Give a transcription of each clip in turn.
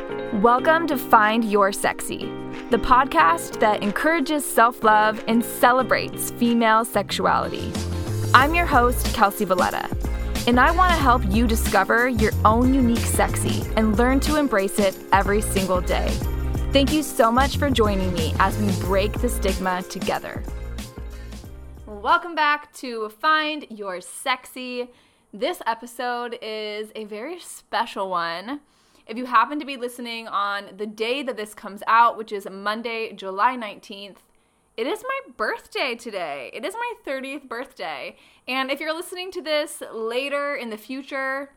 Welcome to Find Your Sexy, the podcast that encourages self love and celebrates female sexuality. I'm your host, Kelsey Valletta, and I want to help you discover your own unique sexy and learn to embrace it every single day. Thank you so much for joining me as we break the stigma together. Welcome back to Find Your Sexy. This episode is a very special one. If you happen to be listening on the day that this comes out, which is Monday, July 19th, it is my birthday today. It is my 30th birthday. And if you're listening to this later in the future,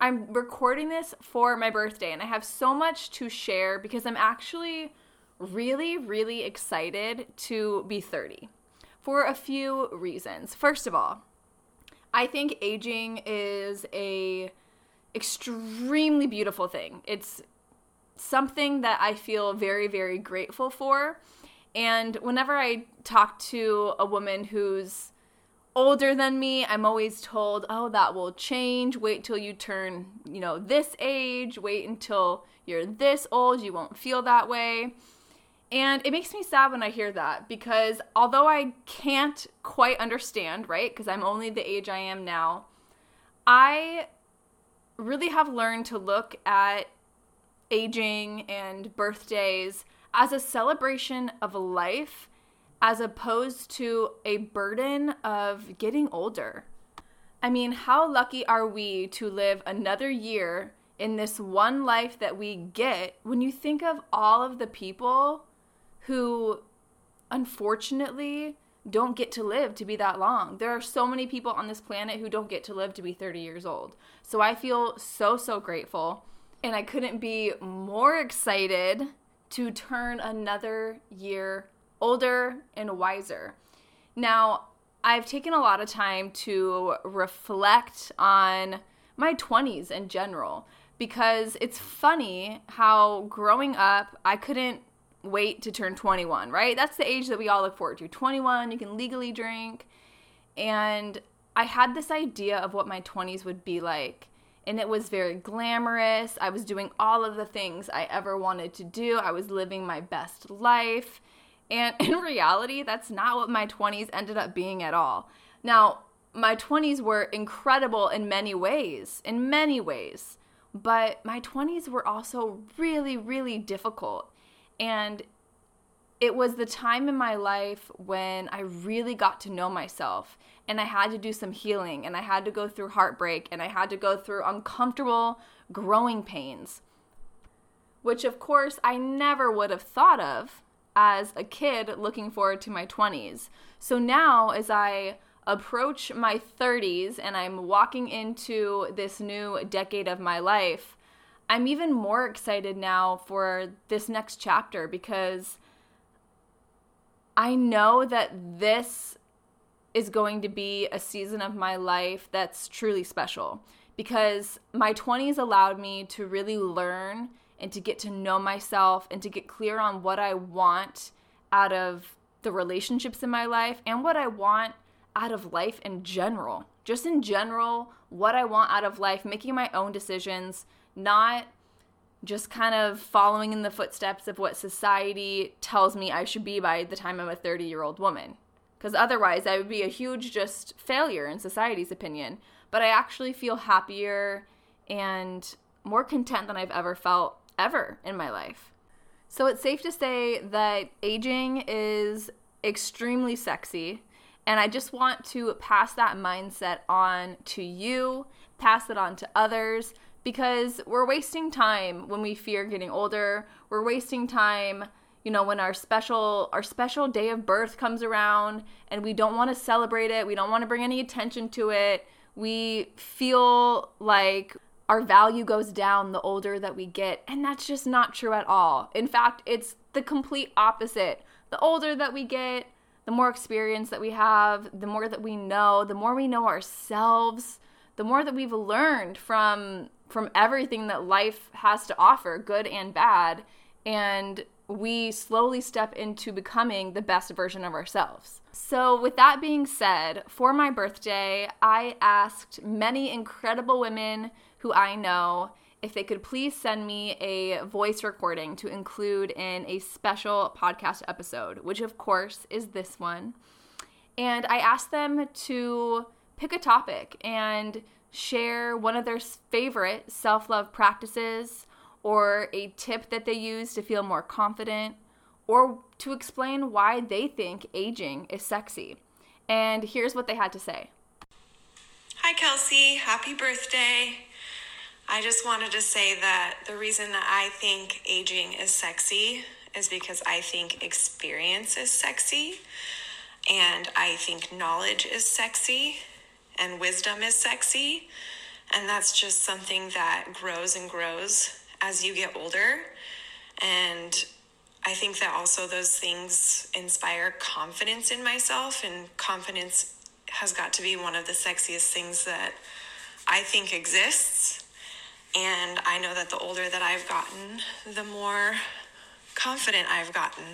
I'm recording this for my birthday and I have so much to share because I'm actually really, really excited to be 30 for a few reasons. First of all, I think aging is a extremely beautiful thing. It's something that I feel very, very grateful for. And whenever I talk to a woman who's older than me, I'm always told, oh, that will change. Wait till you turn, you know, this age. Wait until you're this old. You won't feel that way. And it makes me sad when I hear that because although I can't quite understand, right? Because I'm only the age I am now, I really have learned to look at aging and birthdays as a celebration of life as opposed to a burden of getting older. I mean, how lucky are we to live another year in this one life that we get when you think of all of the people who unfortunately don't get to live to be that long. There are so many people on this planet who don't get to live to be 30 years old. So I feel so, so grateful. And I couldn't be more excited to turn another year older and wiser. Now, I've taken a lot of time to reflect on my 20s in general because it's funny how growing up, I couldn't wait to turn 21, right? That's the age that we all look forward to. 21, you can legally drink. And I had this idea of what my 20s would be like. And it was very glamorous. I was doing all of the things I ever wanted to do. I was living my best life. And in reality, that's not what my 20s ended up being at all. Now, my 20s were incredible in many ways, in many ways. But my 20s were also really, really difficult. And it was the time in my life when I really got to know myself and I had to do some healing and I had to go through heartbreak and I had to go through uncomfortable growing pains, which of course I never would have thought of as a kid looking forward to my 20s. So now, as I approach my 30s and I'm walking into this new decade of my life, I'm even more excited now for this next chapter because I know that this is going to be a season of my life that's truly special because my 20s allowed me to really learn and to get to know myself and to get clear on what I want out of the relationships in my life and what I want out of life in general. Just in general, what I want out of life, making my own decisions, not just kind of following in the footsteps of what society tells me I should be by the time I'm a 30 year old woman. Because otherwise, I would be a huge just failure in society's opinion. But I actually feel happier and more content than I've ever felt ever in my life. So it's safe to say that aging is extremely sexy. And I just want to pass that mindset on to you, pass it on to others, because we're wasting time when we fear getting older. We're wasting time, you know, when our special our special day of birth comes around and we don't want to celebrate it. We don't want to bring any attention to it. We feel like our value goes down the older that we get, and that's just not true at all. In fact, it's the complete opposite. The older that we get, the more experience that we have, the more that we know, the more we know ourselves, the more that we've learned from from everything that life has to offer, good and bad, and we slowly step into becoming the best version of ourselves. So, with that being said, for my birthday, I asked many incredible women who I know if they could please send me a voice recording to include in a special podcast episode, which of course is this one. And I asked them to pick a topic and share one of their favorite self love practices or a tip that they use to feel more confident or to explain why they think aging is sexy. And here's what they had to say Hi, Kelsey. Happy birthday. I just wanted to say that the reason that I think aging is sexy is because I think experience is sexy, and I think knowledge is sexy, and wisdom is sexy. And that's just something that grows and grows as you get older. And I think that also those things inspire confidence in myself, and confidence has got to be one of the sexiest things that I think exists. And I know that the older that I've gotten, the more confident I've gotten.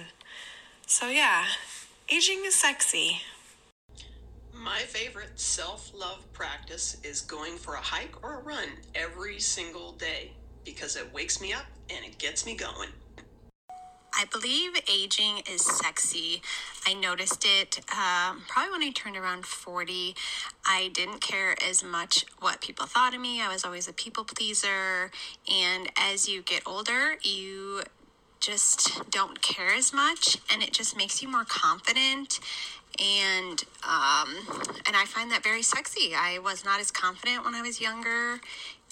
So, yeah, aging is sexy. My favorite self love practice is going for a hike or a run every single day because it wakes me up and it gets me going. I believe aging is sexy. I noticed it um, probably when I turned around 40. I didn't care as much what people thought of me. I was always a people pleaser. And as you get older, you just don't care as much and it just makes you more confident and um, and I find that very sexy. I was not as confident when I was younger,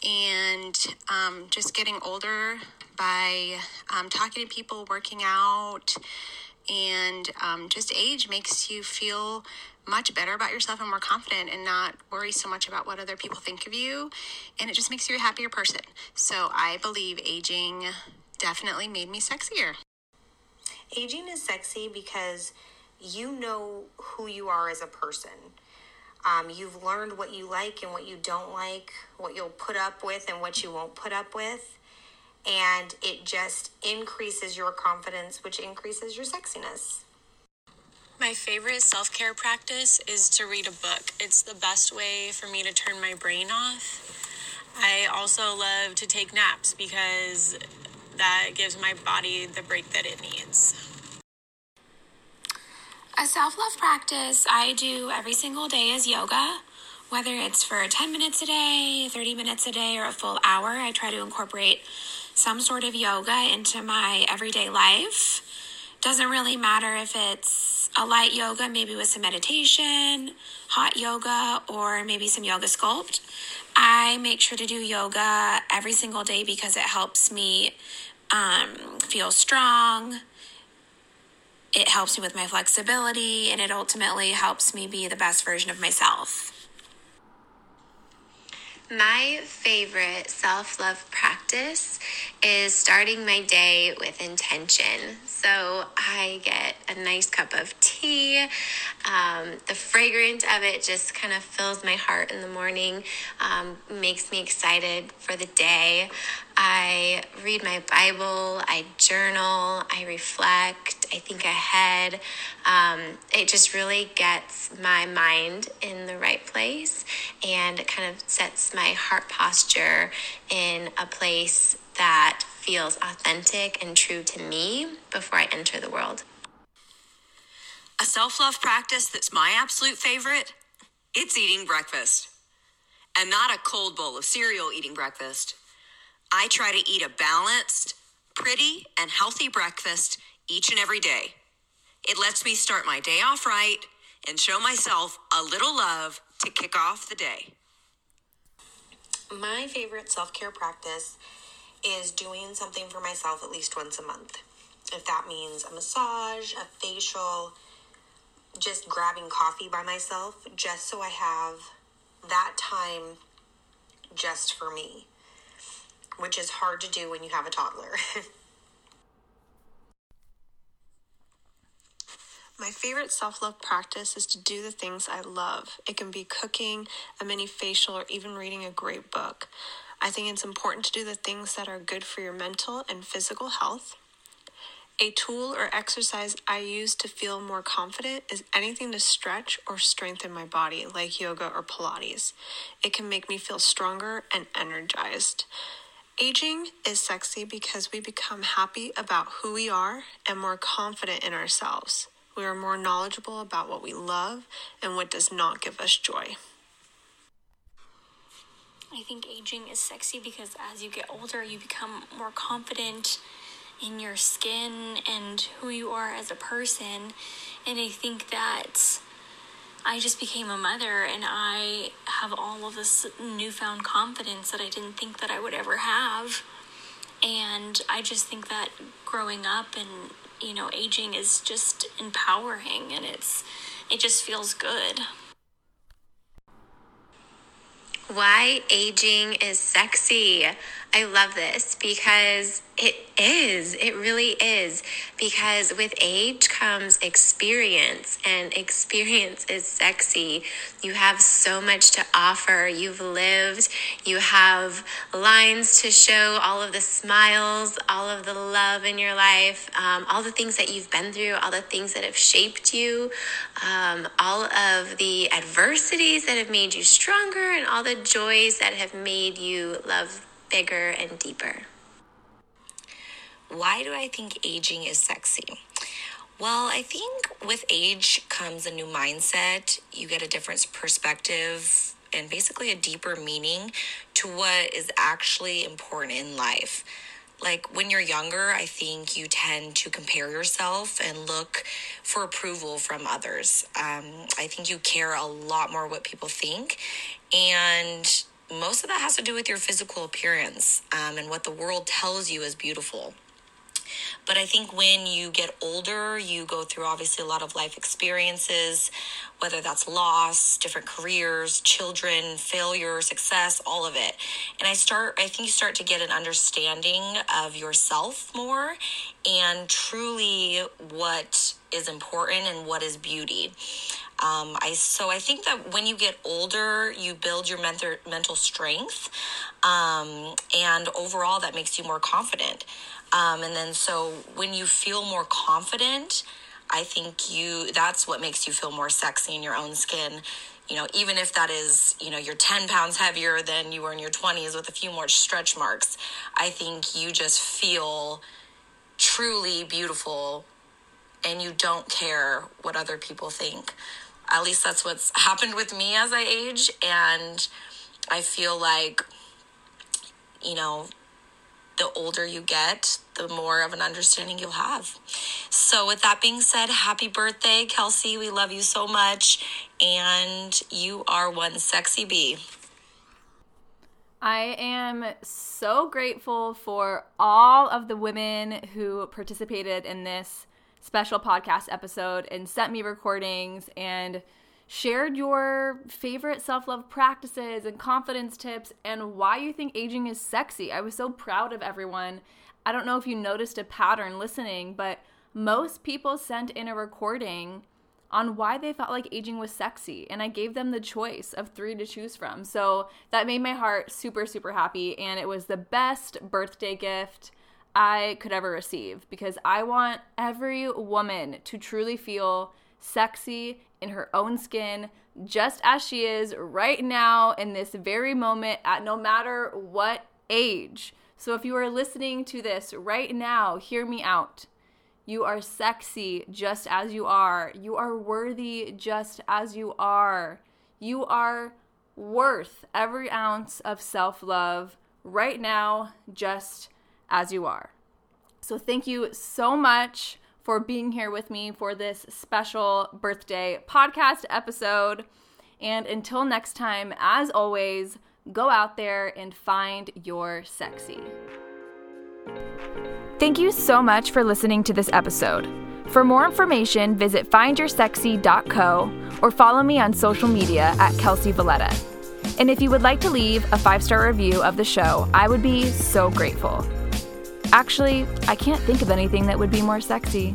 and um, just getting older by um, talking to people, working out, and um, just age makes you feel much better about yourself and more confident and not worry so much about what other people think of you. And it just makes you a happier person. So I believe aging definitely made me sexier. Aging is sexy because you know who you are as a person. Um, you've learned what you like and what you don't like, what you'll put up with and what you won't put up with and it just increases your confidence, which increases your sexiness. My favorite self care practice is to read a book. It's the best way for me to turn my brain off. I also love to take naps because that gives my body the break that it needs. A self love practice I do every single day is yoga. Whether it's for 10 minutes a day, 30 minutes a day, or a full hour, I try to incorporate some sort of yoga into my everyday life. Doesn't really matter if it's a light yoga, maybe with some meditation, hot yoga, or maybe some yoga sculpt. I make sure to do yoga every single day because it helps me um, feel strong. It helps me with my flexibility, and it ultimately helps me be the best version of myself. My favorite self love practice is starting my day with intention. So I get a nice cup of tea. Um, the fragrance of it just kind of fills my heart in the morning, um, makes me excited for the day. I read my Bible, I journal, I reflect, I think ahead. Um, it just really gets my mind in the right place and it kind of sets my heart posture in a place that feels authentic and true to me before I enter the world. A self love practice that's my absolute favorite it's eating breakfast. And not a cold bowl of cereal eating breakfast. I try to eat a balanced, pretty, and healthy breakfast each and every day. It lets me start my day off right and show myself a little love to kick off the day. My favorite self care practice is doing something for myself at least once a month. If that means a massage, a facial, just grabbing coffee by myself, just so I have that time just for me, which is hard to do when you have a toddler. My favorite self love practice is to do the things I love. It can be cooking, a mini facial, or even reading a great book. I think it's important to do the things that are good for your mental and physical health. A tool or exercise I use to feel more confident is anything to stretch or strengthen my body, like yoga or Pilates. It can make me feel stronger and energized. Aging is sexy because we become happy about who we are and more confident in ourselves. We are more knowledgeable about what we love and what does not give us joy. I think aging is sexy because as you get older, you become more confident in your skin and who you are as a person. And I think that I just became a mother and I have all of this newfound confidence that I didn't think that I would ever have. And I just think that growing up and, you know, aging is just empowering and it's it just feels good. Why aging is sexy. I love this because it is. It really is. Because with age comes experience, and experience is sexy. You have so much to offer. You've lived, you have lines to show, all of the smiles, all of the love in your life, um, all the things that you've been through, all the things that have shaped you, um, all of the adversities that have made you stronger, and all the joys that have made you love bigger and deeper. Why do I think aging is sexy? Well, I think with age comes a new mindset. You get a different perspective and basically a deeper meaning to what is actually important in life. Like when you're younger, I think you tend to compare yourself and look for approval from others. Um, I think you care a lot more what people think. And most of that has to do with your physical appearance um, and what the world tells you is beautiful. But I think when you get older, you go through obviously a lot of life experiences, whether that's loss, different careers, children, failure, success, all of it. And I start, I think you start to get an understanding of yourself more and truly what is important and what is beauty. Um, I so I think that when you get older, you build your mental mental strength, um, and overall that makes you more confident. Um, and then so when you feel more confident, I think you that's what makes you feel more sexy in your own skin. You know, even if that is, you know, you're 10 pounds heavier than you were in your 20s with a few more stretch marks, I think you just feel truly beautiful and you don't care what other people think. At least that's what's happened with me as I age. And I feel like, you know, the older you get, the more of an understanding you'll have. So, with that being said, happy birthday, Kelsey. We love you so much. And you are one sexy bee. I am so grateful for all of the women who participated in this special podcast episode and sent me recordings and shared your favorite self love practices and confidence tips and why you think aging is sexy. I was so proud of everyone. I don't know if you noticed a pattern listening, but most people sent in a recording on why they felt like aging was sexy. And I gave them the choice of three to choose from. So that made my heart super, super happy. And it was the best birthday gift I could ever receive because I want every woman to truly feel sexy in her own skin, just as she is right now in this very moment, at no matter what age. So if you are listening to this right now, hear me out. You are sexy just as you are. You are worthy just as you are. You are worth every ounce of self love right now, just as you are. So, thank you so much for being here with me for this special birthday podcast episode. And until next time, as always, go out there and find your sexy. Thank you so much for listening to this episode. For more information, visit findyoursexy.co or follow me on social media at Kelsey Valletta. And if you would like to leave a five star review of the show, I would be so grateful. Actually, I can't think of anything that would be more sexy.